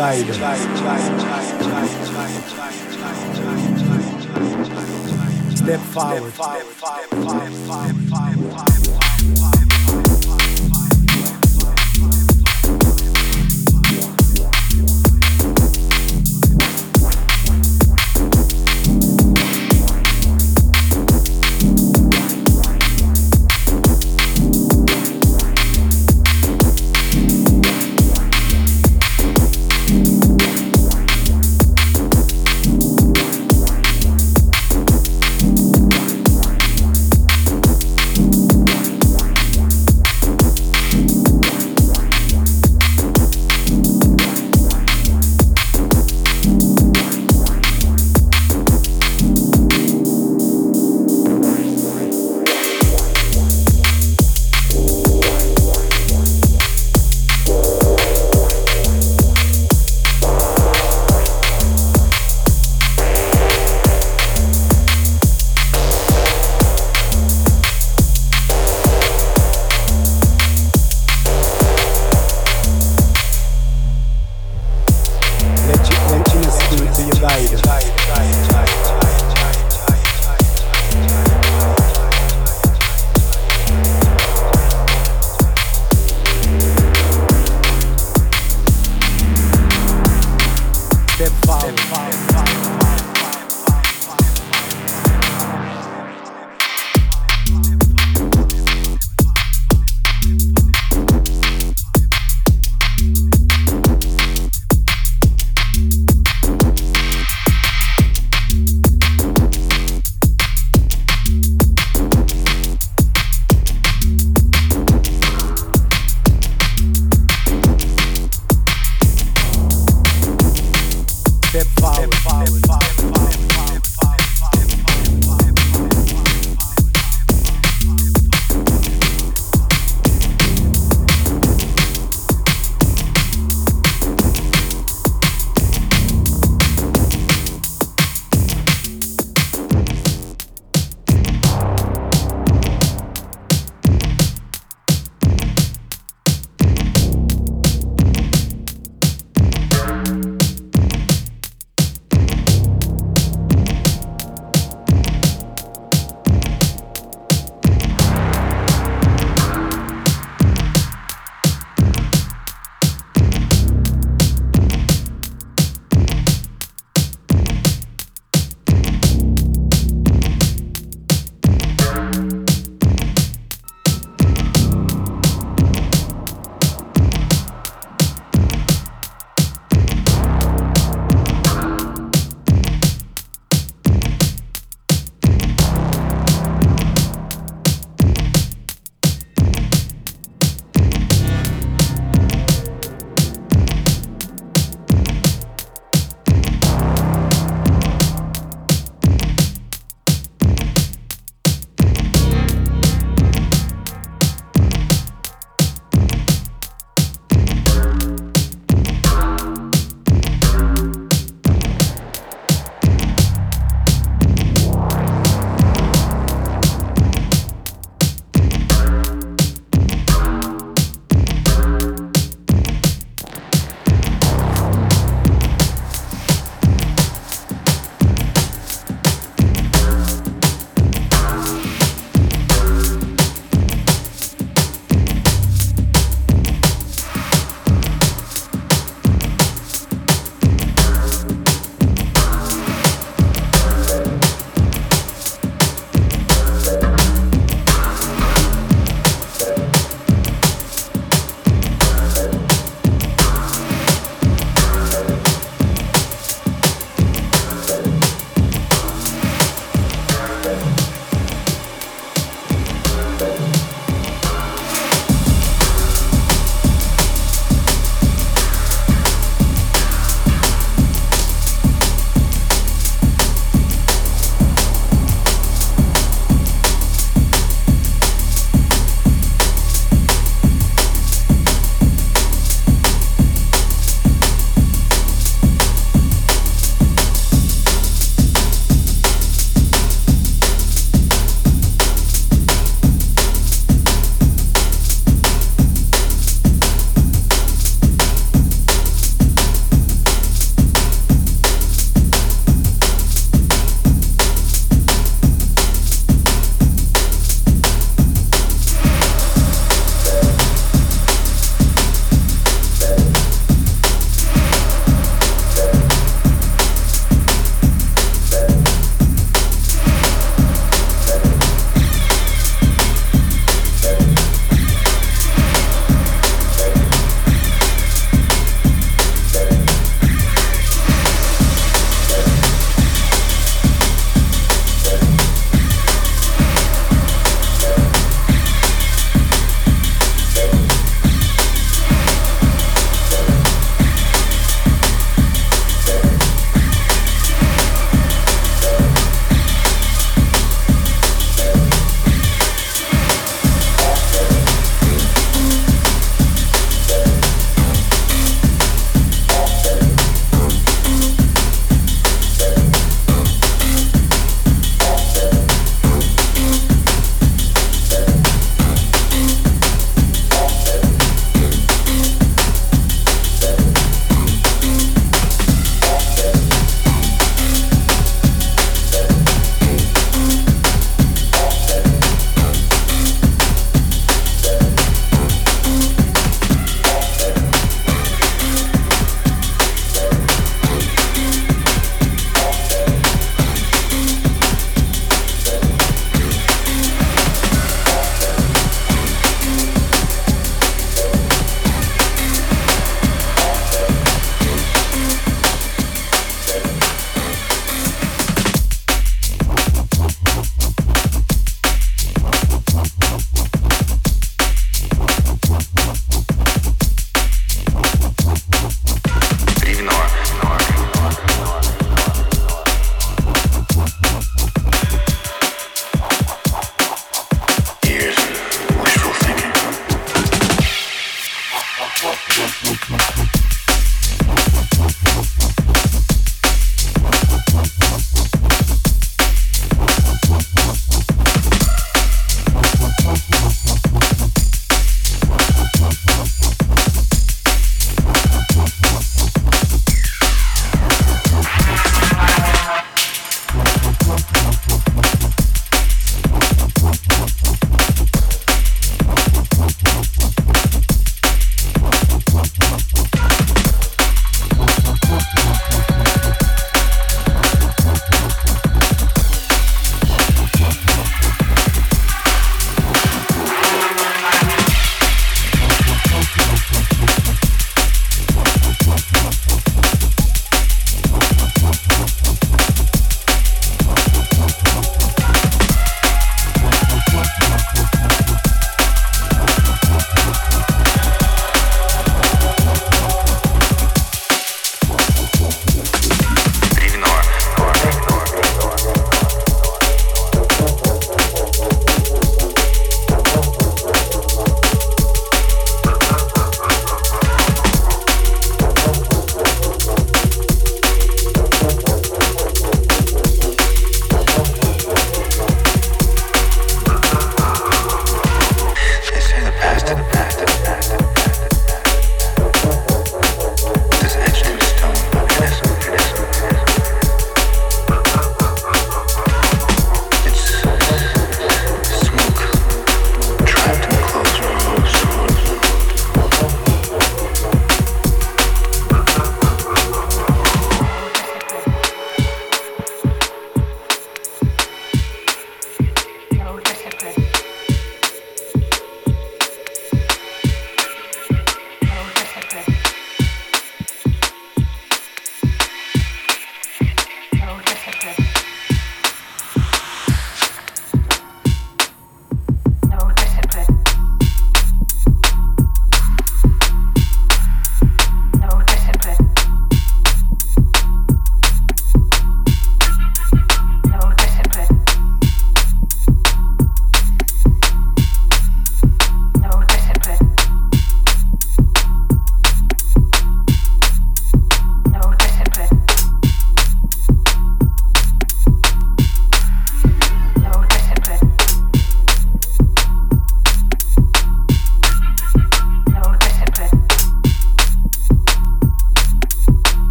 guidance. Step forward. Step forward. right.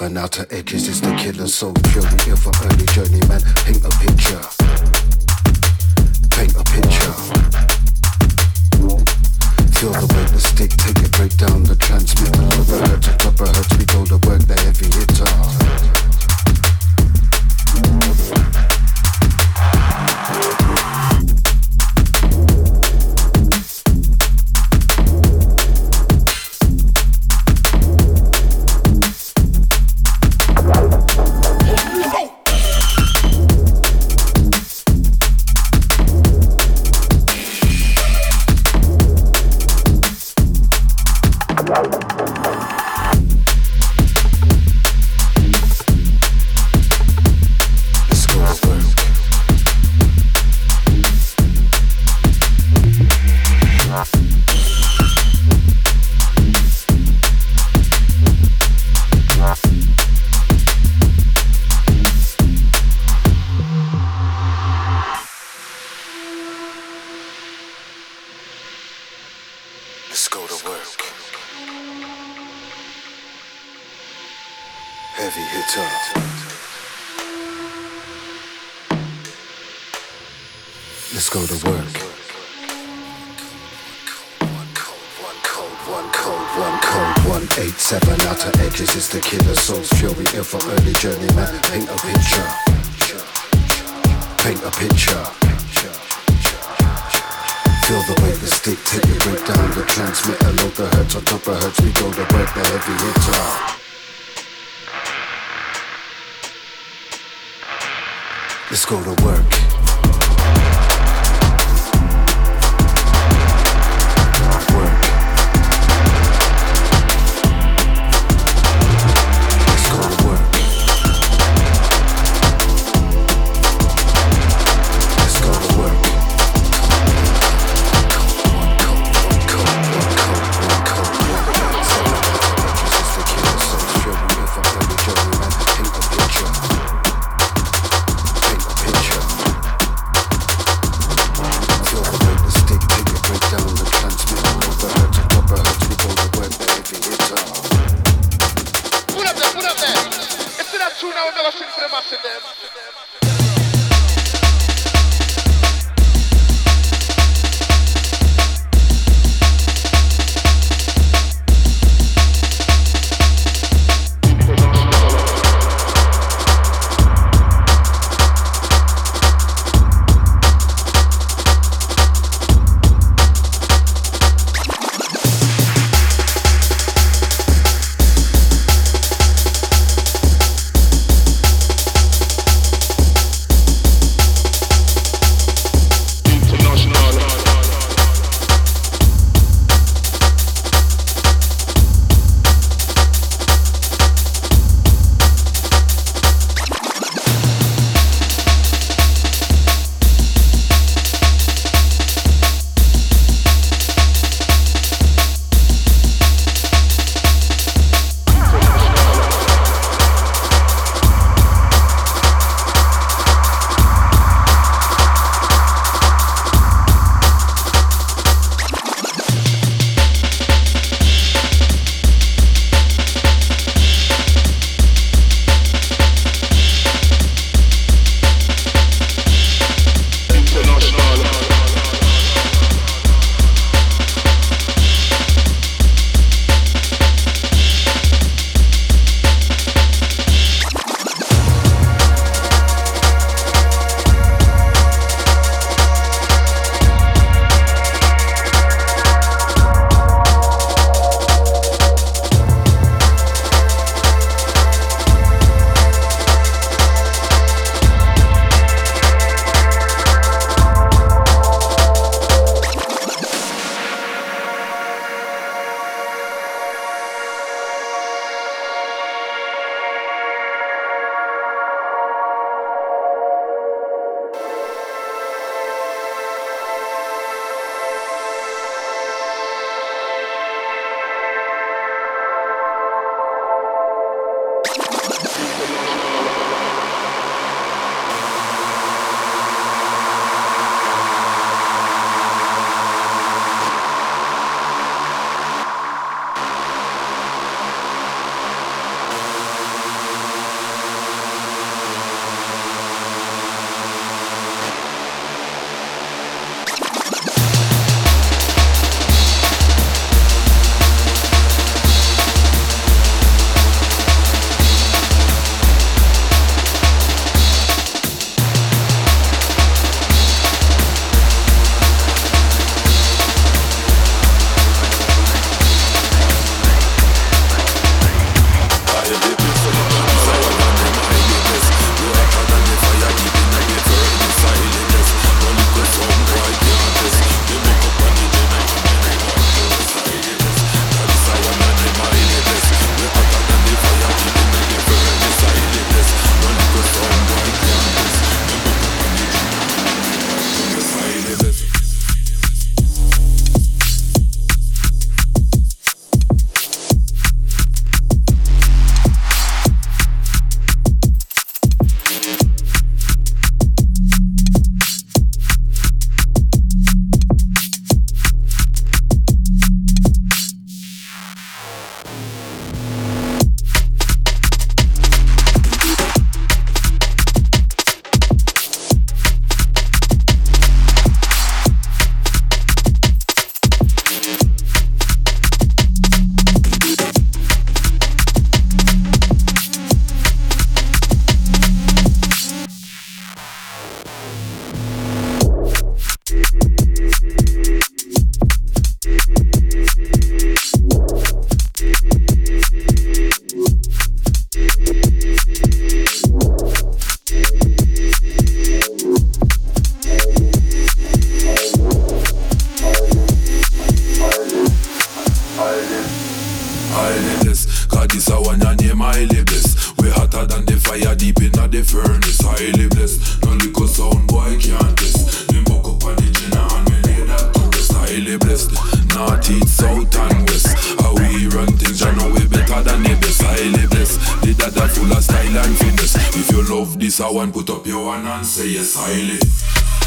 Seven outer edges heavy hitter. Let's go to work. One eight seven outer edges is the killer soul's fury ill for early journeyman. Paint a picture. Paint a picture. Feel the weight, the stick, take it, break down the transmitter, load the hertz on top of hurts, we go to break the heavy hitter. Let's go to work. someone put up your hand and say yes, I live.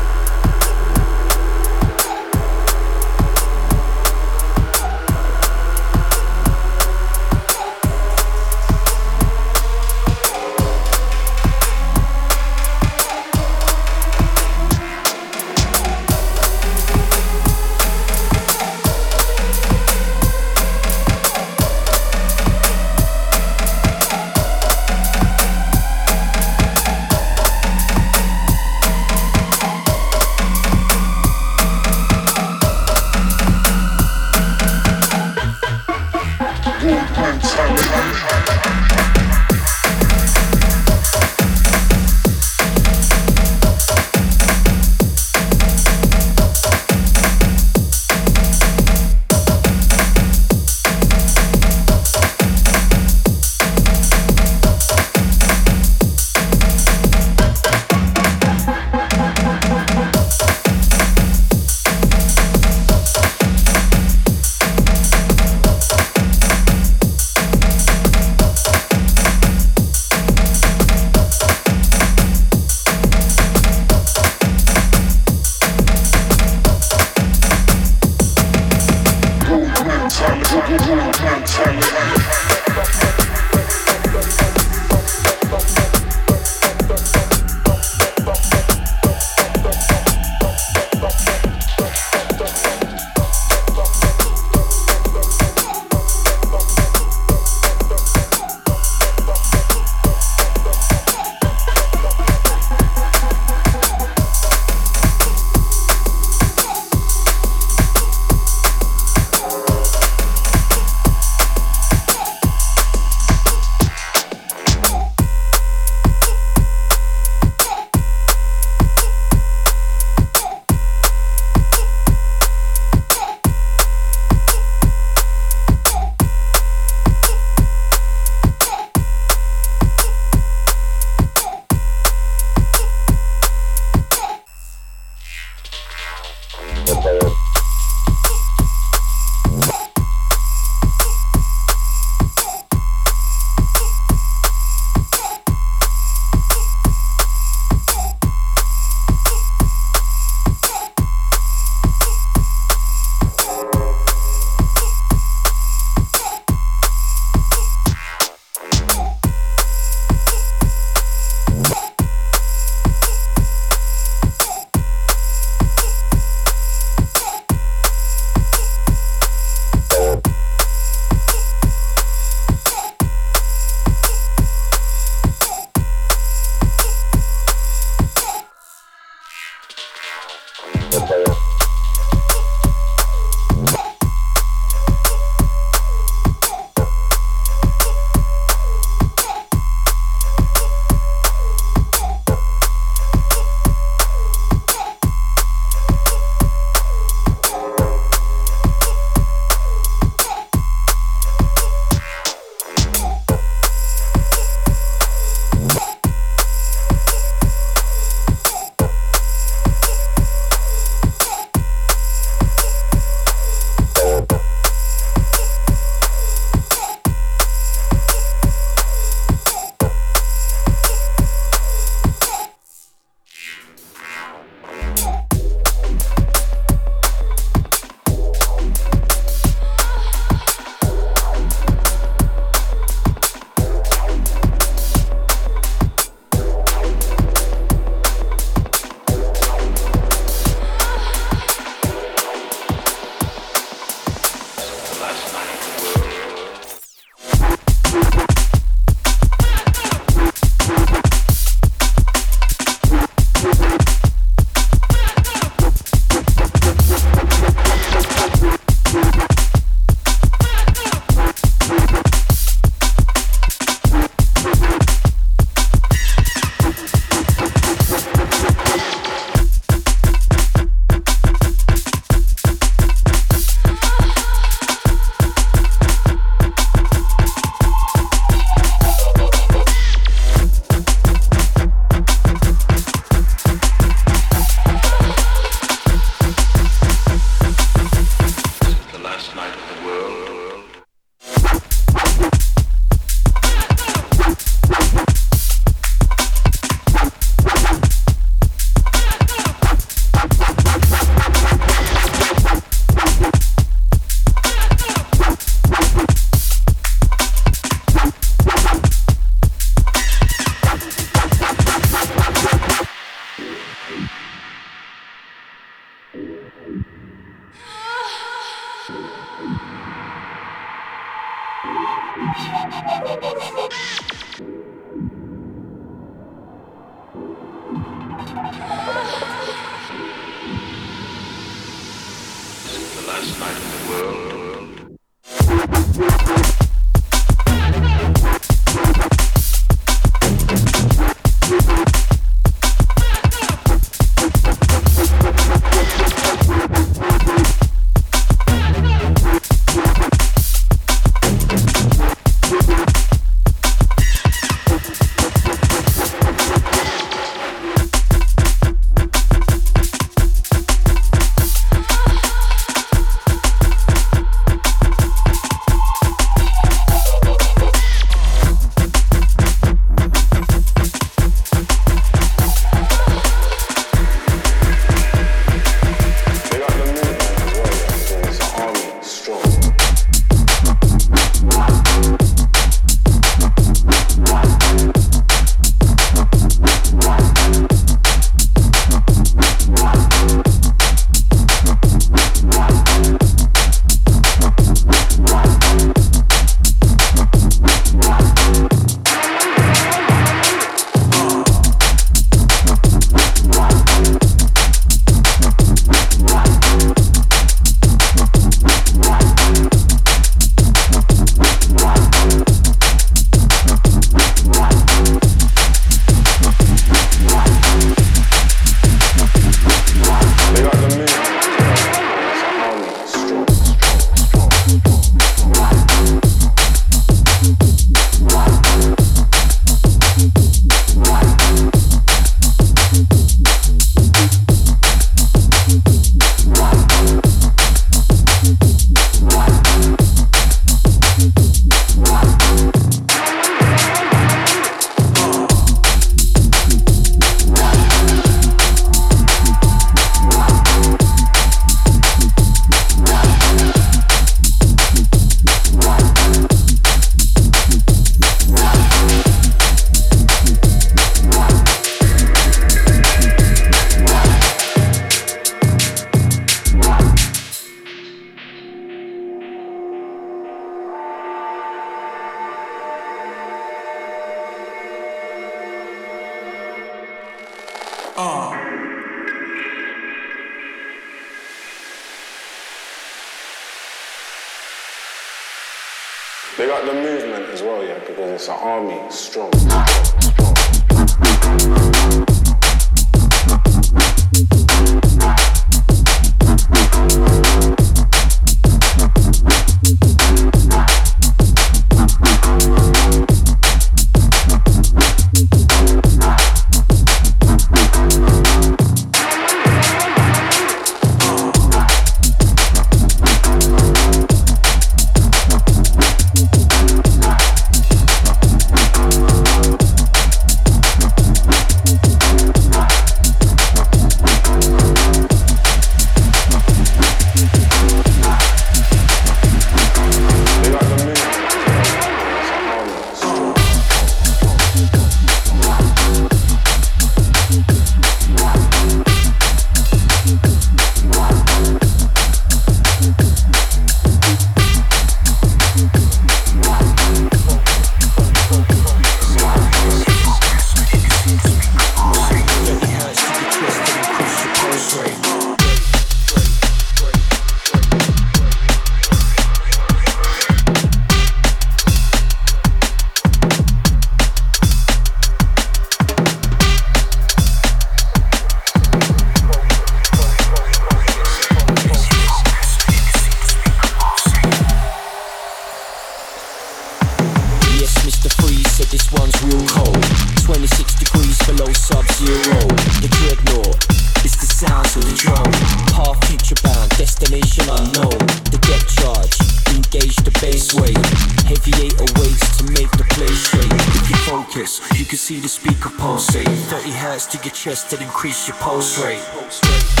bound, half future bound, destination unknown. The get charge, engage the bass weight. Heaviator weights to make the place shake. If you focus, you can see the speaker pulsate. 30 hertz to your chest and increase your pulse rate.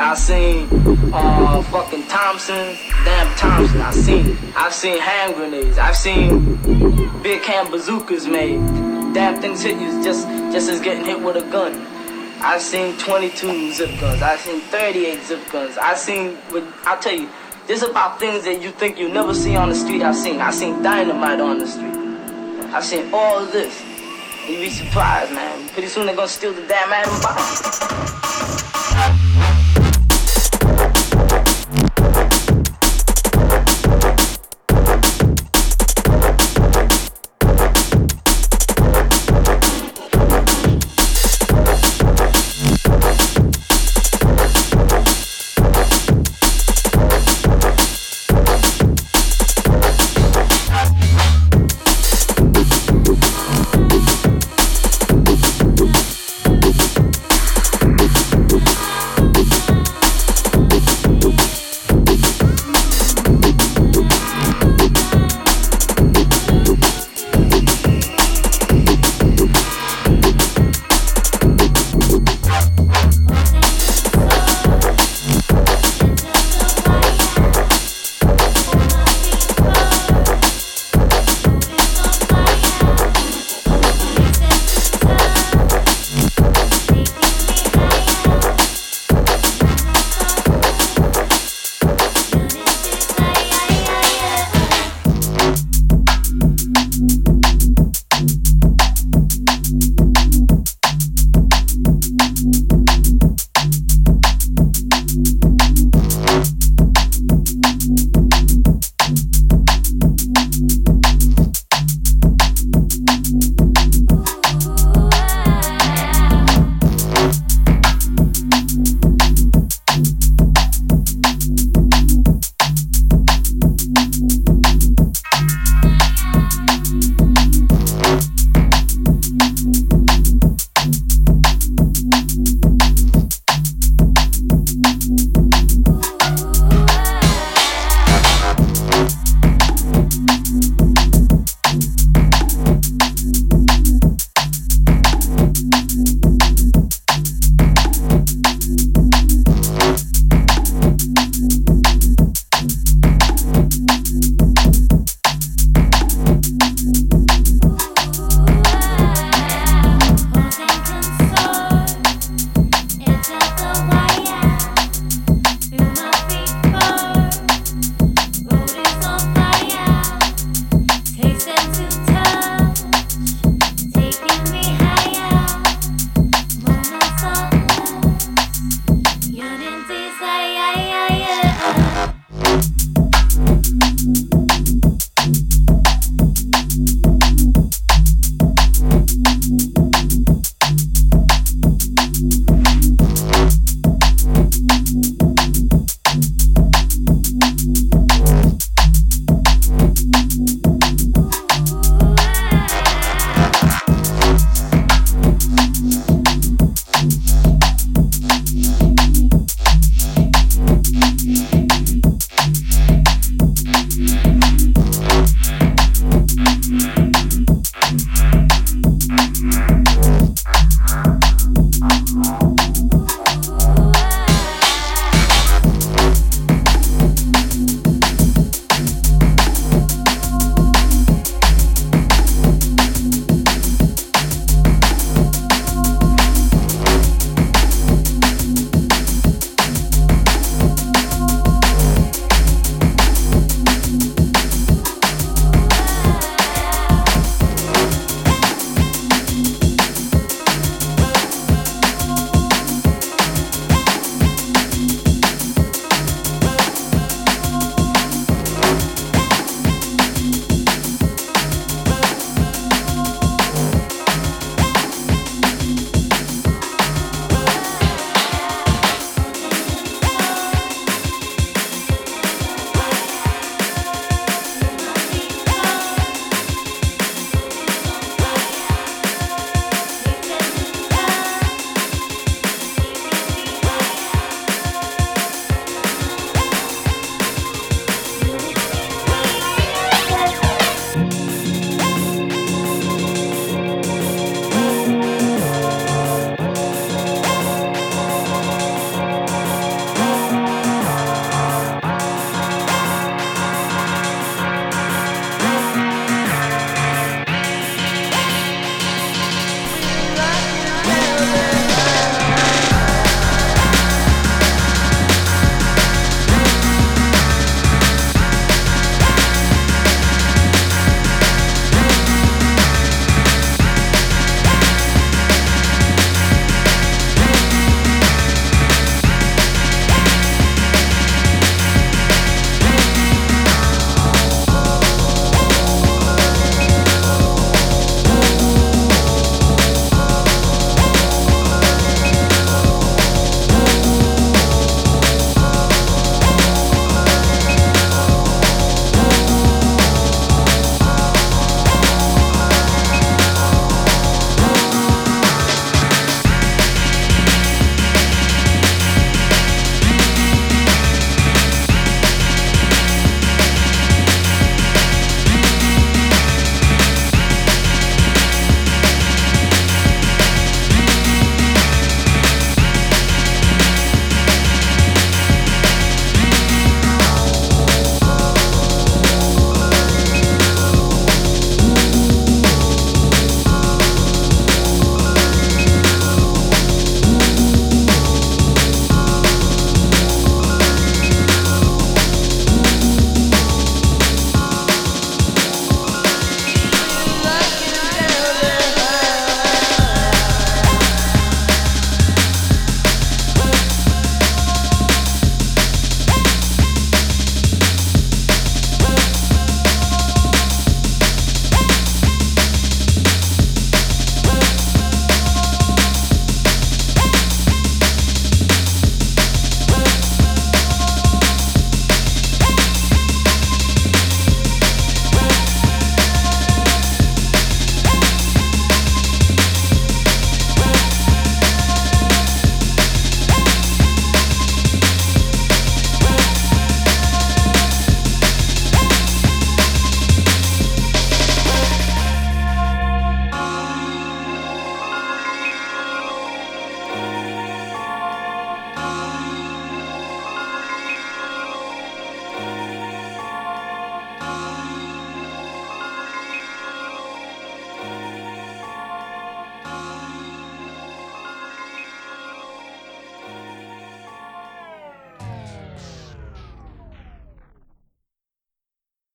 I seen uh, fucking Thompson, damn Thompson. I seen I've seen hand grenades. I've seen big hand bazookas made. Damn things hit you just just as getting hit with a gun. I've seen 22 zip guns. I've seen 38 zip guns. I've seen, I'll tell you, this about things that you think you never see on the street. I've seen. I've seen dynamite on the street. I've seen all of this. You'd be surprised, man. Pretty soon they're gonna steal the damn atom bomb.